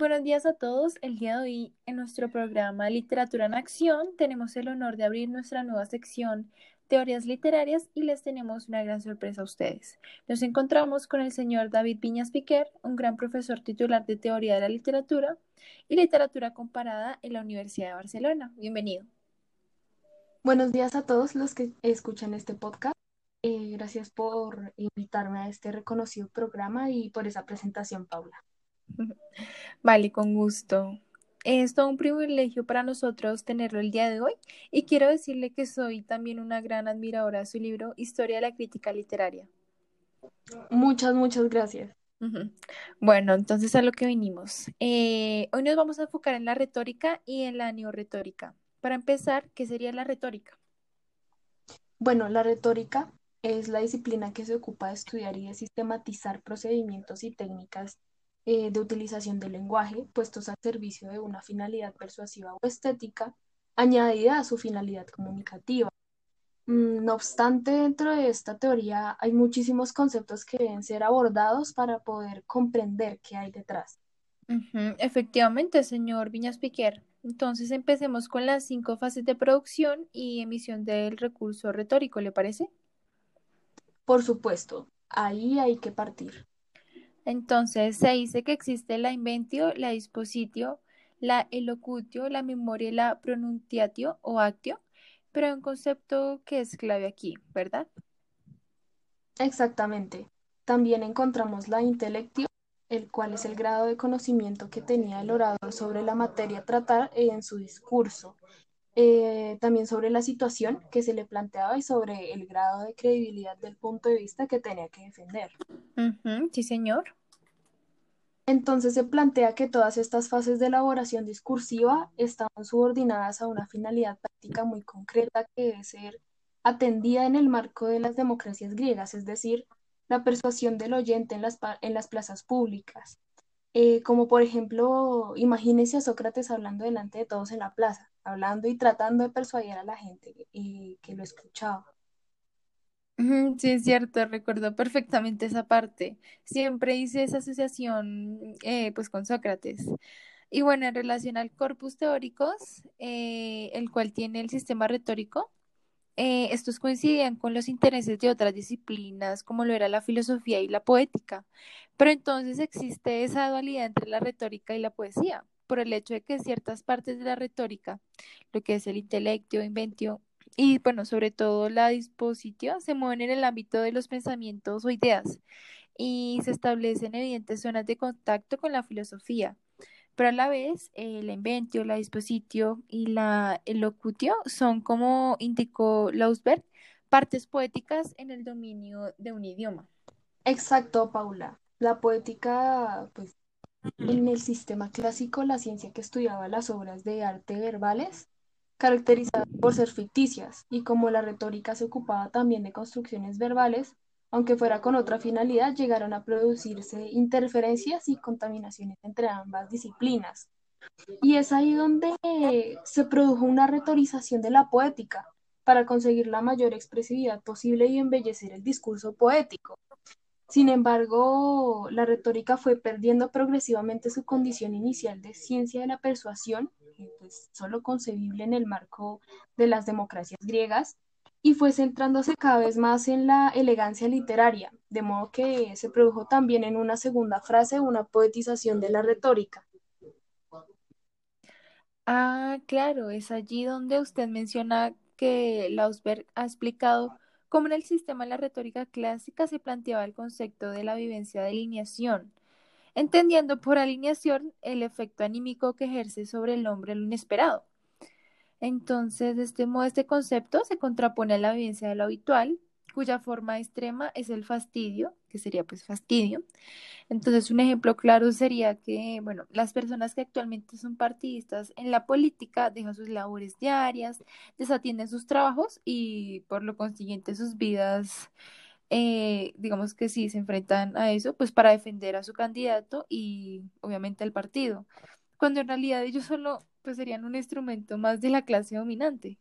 buenos días a todos. El día de hoy en nuestro programa Literatura en Acción tenemos el honor de abrir nuestra nueva sección Teorías Literarias y les tenemos una gran sorpresa a ustedes. Nos encontramos con el señor David Piñas Piquer, un gran profesor titular de Teoría de la Literatura y Literatura Comparada en la Universidad de Barcelona. Bienvenido. Buenos días a todos los que escuchan este podcast. Eh, gracias por invitarme a este reconocido programa y por esa presentación, Paula. Vale, con gusto. Es todo un privilegio para nosotros tenerlo el día de hoy y quiero decirle que soy también una gran admiradora de su libro Historia de la Crítica Literaria. Muchas, muchas gracias. Bueno, entonces a lo que vinimos. Eh, hoy nos vamos a enfocar en la retórica y en la neoretórica. Para empezar, ¿qué sería la retórica? Bueno, la retórica es la disciplina que se ocupa de estudiar y de sistematizar procedimientos y técnicas eh, de utilización del lenguaje puestos al servicio de una finalidad persuasiva o estética añadida a su finalidad comunicativa. Mm, no obstante, dentro de esta teoría hay muchísimos conceptos que deben ser abordados para poder comprender qué hay detrás. Efectivamente, señor Viñas Piquer. Entonces empecemos con las cinco fases de producción y emisión del recurso retórico, ¿le parece? Por supuesto, ahí hay que partir. Entonces se dice que existe la inventio, la dispositio, la elocutio, la memoria, la pronunciatio o actio, pero un concepto que es clave aquí, ¿verdad? Exactamente. También encontramos la intelectio, el cual es el grado de conocimiento que tenía el orador sobre la materia a tratar en su discurso. Eh, también sobre la situación que se le planteaba y sobre el grado de credibilidad del punto de vista que tenía que defender. sí, señor. Entonces se plantea que todas estas fases de elaboración discursiva estaban subordinadas a una finalidad práctica muy concreta que debe ser atendida en el marco de las democracias griegas, es decir, la persuasión del oyente en las, en las plazas públicas. Eh, como por ejemplo, imagínense a Sócrates hablando delante de todos en la plaza, hablando y tratando de persuadir a la gente eh, que lo escuchaba. Sí, es cierto, recuerdo perfectamente esa parte. Siempre hice esa asociación eh, pues con Sócrates. Y bueno, en relación al corpus teóricos, eh, el cual tiene el sistema retórico, eh, estos coincidían con los intereses de otras disciplinas, como lo era la filosofía y la poética. Pero entonces existe esa dualidad entre la retórica y la poesía, por el hecho de que ciertas partes de la retórica, lo que es el intelecto, inventio, y bueno, sobre todo la disposición se mueven en el ámbito de los pensamientos o ideas y se establecen evidentes zonas de contacto con la filosofía. Pero a la vez, el inventio, la dispositio y la elocutio son, como indicó Lausberg, partes poéticas en el dominio de un idioma. Exacto, Paula. La poética, pues, en el sistema clásico, la ciencia que estudiaba las obras de arte verbales, caracterizadas por ser ficticias, y como la retórica se ocupaba también de construcciones verbales, aunque fuera con otra finalidad, llegaron a producirse interferencias y contaminaciones entre ambas disciplinas. Y es ahí donde se produjo una retorización de la poética para conseguir la mayor expresividad posible y embellecer el discurso poético. Sin embargo, la retórica fue perdiendo progresivamente su condición inicial de ciencia de la persuasión, pues solo concebible en el marco de las democracias griegas, y fue centrándose cada vez más en la elegancia literaria, de modo que se produjo también en una segunda frase una poetización de la retórica. Ah, claro, es allí donde usted menciona que Lausberg ha explicado como en el sistema de la retórica clásica se planteaba el concepto de la vivencia de alineación, entendiendo por alineación el efecto anímico que ejerce sobre el hombre lo inesperado. Entonces, de este modo, este concepto se contrapone a la vivencia de lo habitual, cuya forma extrema es el fastidio, que sería pues fastidio. Entonces, un ejemplo claro sería que, bueno, las personas que actualmente son partidistas en la política dejan sus labores diarias, desatienden sus trabajos y por lo consiguiente sus vidas, eh, digamos que sí, se enfrentan a eso, pues para defender a su candidato y obviamente al partido, cuando en realidad ellos solo pues serían un instrumento más de la clase dominante.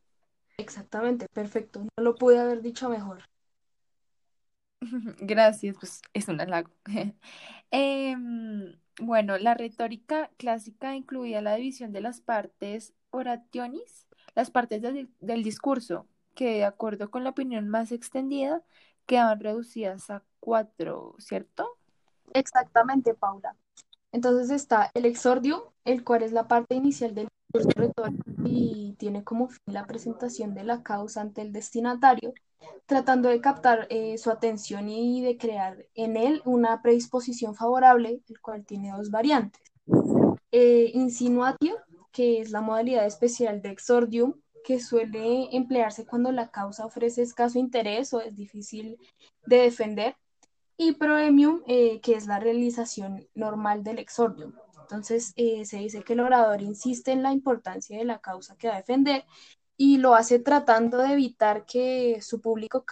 Exactamente, perfecto, no lo pude haber dicho mejor. Gracias, pues es un halago. Em, Bueno, la retórica clásica incluía la división de las partes orationis, las partes del, discurso, que de acuerdo con la opinión más extendida, quedaban reducidas a cuatro, ¿cierto? Exactamente, Paula. Entonces está el exordium, el cual es la parte inicial del discurso retórico y tiene como fin la presentación de la causa ante el destinatario, tratando de captar eh, su atención y de crear en él una predisposición favorable, el cual tiene dos variantes. Eh, insinuatio, que es la modalidad especial de exordium, que suele emplearse cuando la causa ofrece escaso interés o es difícil de defender, y proemium, eh, que es la realización normal del exordium. Entonces, eh, se dice que el orador insiste en la importancia de la causa que va a defender y lo hace tratando de evitar que su público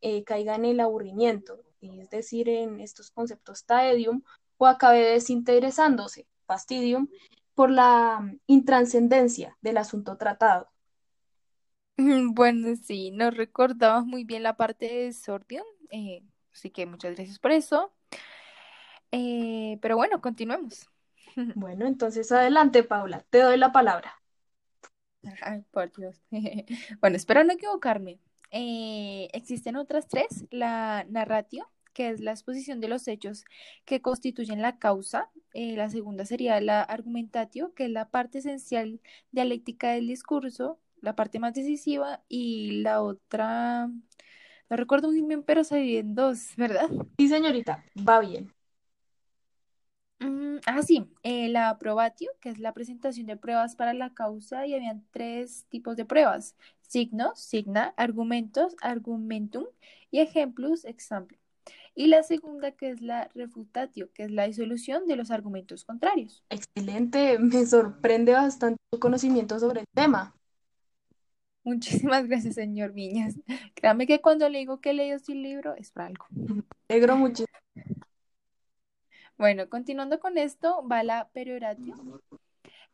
eh, caiga en el aburrimiento, es decir, en estos conceptos taedium, o acabe desinteresándose, fastidium, por la mm, intranscendencia del asunto tratado. Bueno, sí, nos recordabas muy bien la parte de Sordium, eh, así que muchas gracias por eso. Eh, pero bueno, continuemos. Bueno, entonces adelante, Paula, te doy la palabra. Ay, por Dios. Bueno, espero no equivocarme. Eh, existen otras tres, la narratio, que es la exposición de los hechos que constituyen la causa. Eh, la segunda sería la argumentatio, que es la parte esencial dialéctica del discurso, la parte más decisiva, y la otra, no recuerdo muy bien, pero se divide en dos, ¿verdad? Sí, señorita, va bien. Mm, ah, sí, eh, la probatio, que es la presentación de pruebas para la causa, y habían tres tipos de pruebas: signos, signa, argumentos, argumentum, y ejemplos, example. Y la segunda, que es la refutatio, que es la disolución de los argumentos contrarios. Excelente, me sorprende bastante tu conocimiento sobre el tema. Muchísimas gracias, señor Viñas. Créame que cuando le digo que he leído este libro es para algo. Me alegro muchísimo. Bueno, continuando con esto, va la perioratio,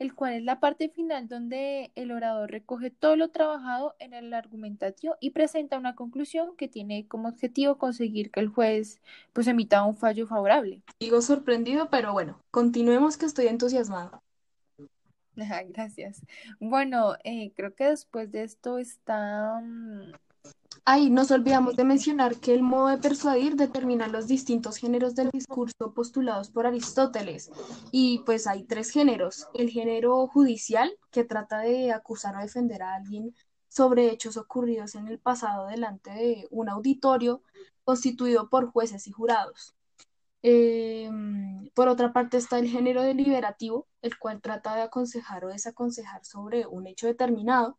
el cual es la parte final donde el orador recoge todo lo trabajado en el argumentatio y presenta una conclusión que tiene como objetivo conseguir que el juez pues emita un fallo favorable. Digo sorprendido, pero bueno, continuemos que estoy entusiasmado. Gracias. Bueno, eh, creo que después de esto está mm, Ahí nos olvidamos de mencionar que el modo de persuadir determina los distintos géneros del discurso postulados por Aristóteles. Y pues hay tres géneros. El género judicial, que trata de acusar o defender a alguien sobre hechos ocurridos en el pasado delante de un auditorio constituido por jueces y jurados. Em, por otra parte está el género deliberativo, el cual trata de aconsejar o desaconsejar sobre un hecho determinado.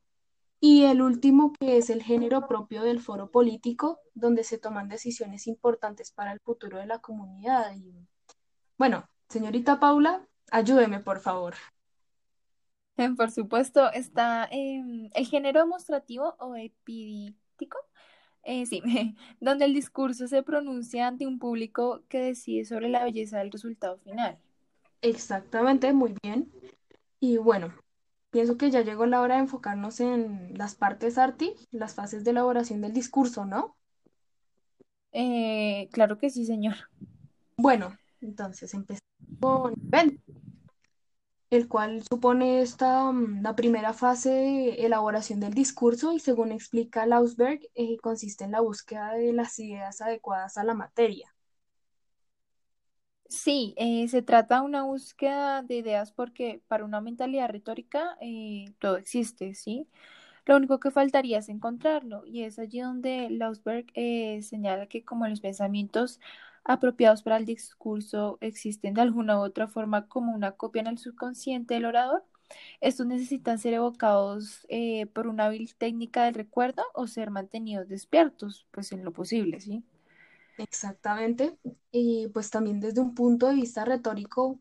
Y el último, que es el género propio del foro político, donde se toman decisiones importantes para el futuro de la comunidad. Y, bueno, señorita Paula, ayúdeme, por favor. Por supuesto, está em, el género demostrativo o epidítico, eh, sí, donde el discurso se pronuncia ante un público que decide sobre la belleza del resultado final. Exactamente, muy bien. Y bueno, pienso que ya llegó la hora de enfocarnos en las partes arti, las fases de elaboración del discurso, ¿no? Eh, claro que sí, señor. Bueno, entonces empezamos con Ben, el cual supone esta mm, la primera fase de elaboración del discurso y según explica Lausberg, eh, consiste en la búsqueda de las ideas adecuadas a la materia. Sí, eh, se trata de una búsqueda de ideas porque para una mentalidad retórica eh, todo existe, ¿sí? Lo único que faltaría es encontrarlo y es allí donde Lausberg eh, señala que como los pensamientos apropiados para el discurso existen de alguna u otra forma como una copia en el subconsciente del orador, estos necesitan ser evocados por una hábil técnica del recuerdo o ser mantenidos despiertos, pues en lo posible, ¿sí? Exactamente. Y pues también desde un punto de vista retórico,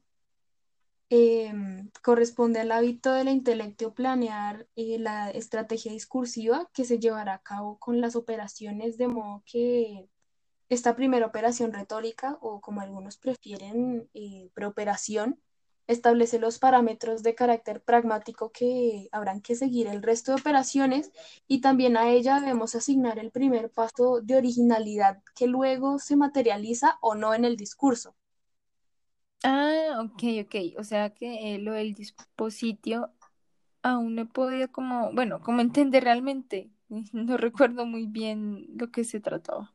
em, corresponde al hábito de la intelecto planear eh, la estrategia discursiva que se llevará a cabo con las operaciones, de modo que esta primera operación retórica, o como algunos prefieren, eh, preoperación, establece los parámetros de carácter pragmático que habrán que seguir el resto de operaciones y también a ella debemos asignar el primer paso de originalidad que luego se materializa o no en el discurso. Ah, ok, ok. O sea que eh, lo del dispositivo aún no he podido como, bueno, como entender realmente. No recuerdo muy bien lo que se trataba.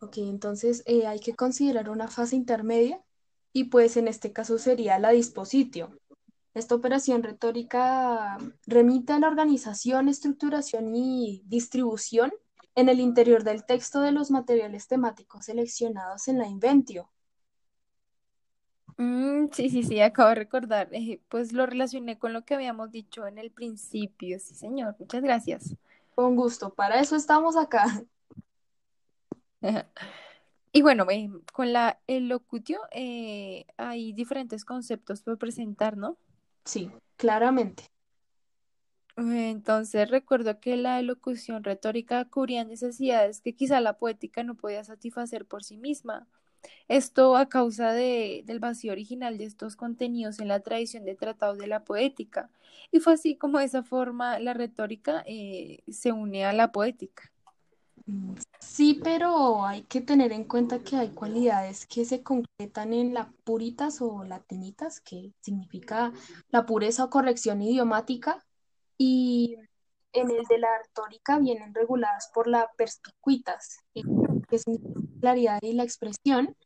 Ok, entonces eh, hay que considerar una fase intermedia y pues en este caso sería la dispositio. Esta operación retórica remite a la organización, estructuración y distribución en el interior del texto de los materiales temáticos seleccionados en la inventio. Mm, sí, sí, sí, acabo de recordar. eh, pues lo relacioné con lo que habíamos dicho en el principio. Sí, señor. Muchas gracias. Con gusto, para eso estamos acá. Y bueno, eh, con la elocutio eh, hay diferentes conceptos por presentar, ¿no? Sí, claramente. Entonces recuerdo que la elocución retórica cubría necesidades que quizá la poética no podía satisfacer por sí misma. Esto a causa de, del vacío original de estos contenidos en la tradición de tratados de la poética. Y fue así como de esa forma la retórica eh, se une a la poética. Mm, Sí, pero hay que tener en cuenta que hay cualidades que se concretan en la puritas o latinitas, que significa la pureza o corrección idiomática, y en el de la retórica vienen reguladas por la perspicuitas, eh, que significa claridad y la expresión,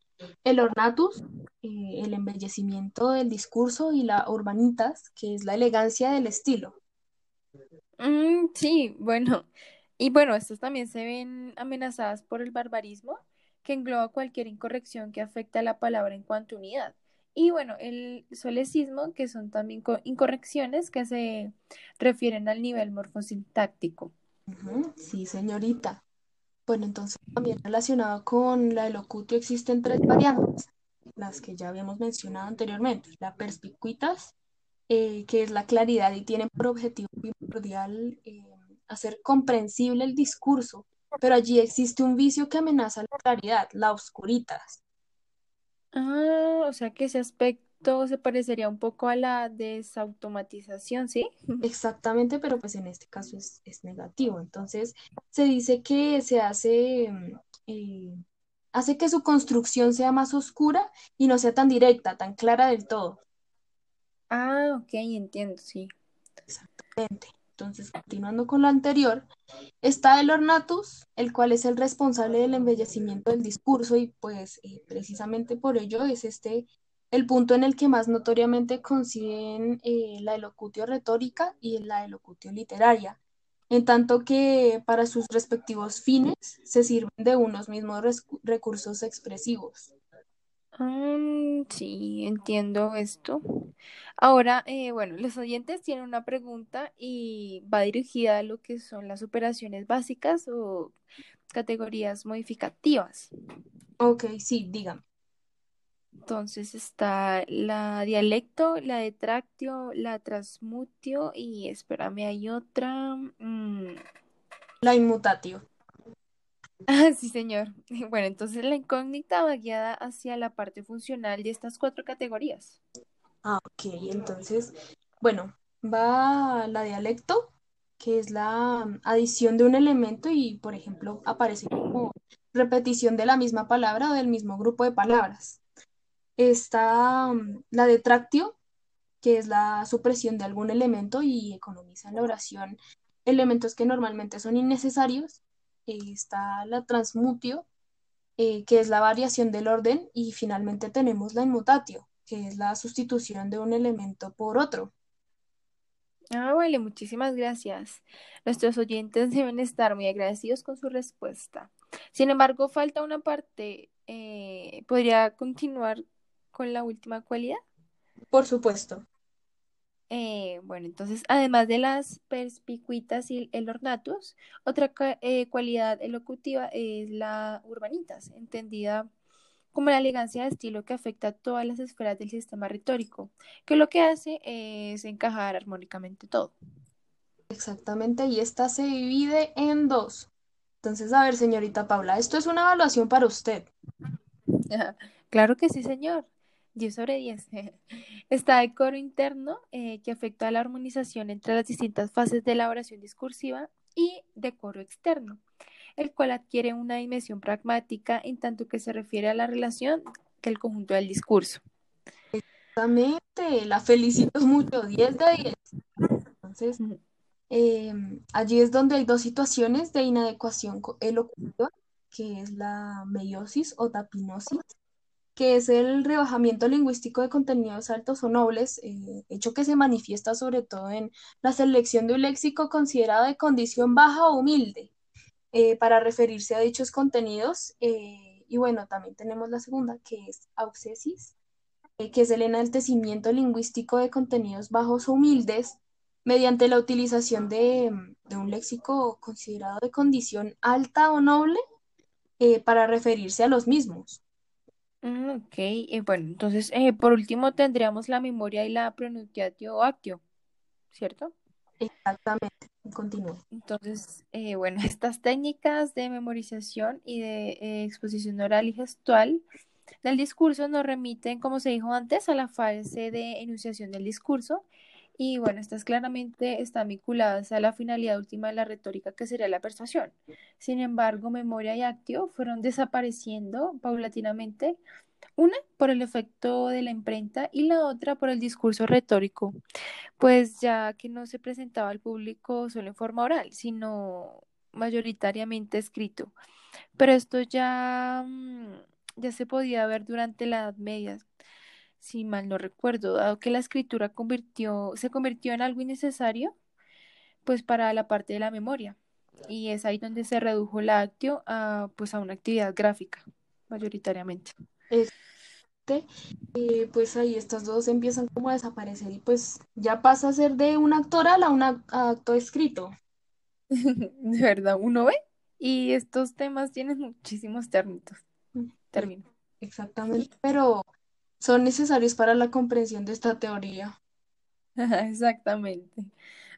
el ornatus, eh, el embellecimiento del discurso, y la urbanitas, que es la elegancia del estilo. Mm, sí, bueno. Y bueno, estos también se ven amenazadas por el barbarismo, que engloba cualquier incorrección que afecte a la palabra en cuanto a unidad. Y bueno, el solecismo, que son también co- incorrecciones que se refieren al nivel morfosintáctico. Sí, señorita. Bueno, entonces también relacionado con la elocutio existen tres variantes, las que ya habíamos mencionado anteriormente. La perspicuitas, eh, que es la claridad y tiene por objetivo primordial eh, hacer comprensible el discurso, pero allí existe un vicio que amenaza la claridad, la obscuritas. Ah, o sea que ese aspecto se parecería un poco a la desautomatización, ¿sí? Exactamente, pero pues en este caso es, es negativo. Entonces se dice que se hace, mm, eh, hace que su construcción sea más oscura y no sea tan directa, tan clara del todo. Ah, ok, entiendo, sí. Exactamente. Entonces, continuando con lo anterior, está el ornatus, el cual es el responsable del embellecimiento del discurso y pues eh, precisamente por ello es este el punto en el que más notoriamente coinciden eh, la elocutio retórica y la elocutio literaria, en tanto que para sus respectivos fines se sirven de unos mismos recursos expresivos. Mm, sí, entiendo esto. Ahora, eh, bueno, los oyentes tienen una pregunta y va dirigida a lo que son las operaciones básicas o categorías modificativas. Ok, sí, dígame. Entonces está la dialecto, la detractio, la transmutio y espérame, hay otra. mm, La inmutatio. Ah, sí, señor. Bueno, entonces la incógnita va guiada hacia la parte funcional de estas cuatro categorías. Ah, ok, entonces, bueno, va la dialecto, que es la mm, adición de un elemento y, por ejemplo, aparece como repetición de la misma palabra o del mismo grupo de palabras. Está mm, la detractio, que es la supresión de algún elemento y economiza en la oración elementos que normalmente son innecesarios. Eh, Está la transmutio, eh, que es la variación del orden, y finalmente tenemos la inmutatio, que es la sustitución de un elemento por otro. Ah, vale, muchísimas gracias. Nuestros oyentes deben estar muy agradecidos con su respuesta. Sin embargo, falta una parte. eh, ¿podría continuar con la última cualidad? Por supuesto. Eh, bueno, entonces, además de las perspicuitas y el ornatus, otra eh, cualidad elocutiva es la urbanitas, entendida como la elegancia de estilo que afecta a todas las esferas del sistema retórico, que lo que hace es encajar armónicamente todo. Exactamente, y esta se divide en dos. Entonces, a ver, señorita Paula, esto es una evaluación para usted. Claro que sí, señor. 10 sobre 10. Está el coro interno, eh, que afecta a la armonización entre las distintas fases de la oración discursiva, y de coro externo, el cual adquiere una dimensión pragmática en tanto que se refiere a la relación del conjunto del discurso. Exactamente, la felicito mucho, 10 de 10. Entonces, eh, allí es donde hay dos situaciones de inadecuación elocutiva, que es la meiosis o tapinosis, que es el rebajamiento lingüístico de contenidos altos o nobles, eh, hecho que se manifiesta sobre todo en la selección de un léxico considerado de condición baja o humilde eh, para referirse a dichos contenidos. eh, y bueno, también tenemos la segunda, que es ausesis eh, que es el enaltecimiento lingüístico de contenidos bajos o humildes mediante la utilización de, de un léxico considerado de condición alta o noble para referirse a los mismos. Mm, ok, eh, bueno, entonces eh, por último tendríamos la memoria y la pronunciatio actio, ¿cierto? Exactamente. Continúo. Entonces, eh, bueno, estas técnicas de memorización y de eh, exposición oral y gestual del discurso nos remiten, como se dijo antes, a la fase de enunciación del discurso. Y bueno, estas claramente están vinculadas a la finalidad última de la retórica, que sería la persuasión. Sin embargo, memoria y actio fueron desapareciendo paulatinamente, una por el efecto de la imprenta y la otra por el discurso retórico pues ya que no se presentaba al público solo en forma oral, sino mayoritariamente escrito. Pero esto ya, mm, ya se podía ver durante la Edad Media, si mal no recuerdo, dado que la escritura convirtió, se convirtió en algo innecesario, pues para la parte de la memoria. Y es ahí donde se redujo la actio a, pues a una actividad gráfica, mayoritariamente. Este, eh, pues ahí estas dos empiezan como a desaparecer y pues ya pasa a ser de un acto oral a un acto escrito. De verdad, uno ve. Y estos temas tienen muchísimos términos. Eh, términos. Exactamente, pero son necesarios para la comprensión de esta teoría. Exactamente.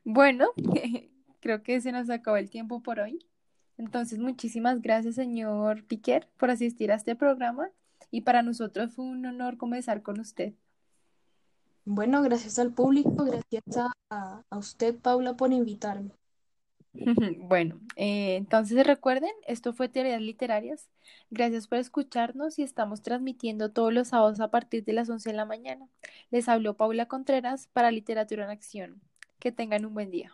Bueno, creo que se nos acabó el tiempo por hoy. Entonces, muchísimas gracias, señor Piquer, por asistir a este programa y para nosotros fue un honor conversar con usted. Bueno, gracias al público, gracias a- a usted, Paula, por invitarme. Bueno, eh, entonces recuerden, esto fue Teorías Literarias. Gracias por escucharnos y estamos transmitiendo todos los sábados a partir de las 11 de la mañana. Les habló Paula Contreras para Literatura en Acción. Que tengan un buen día.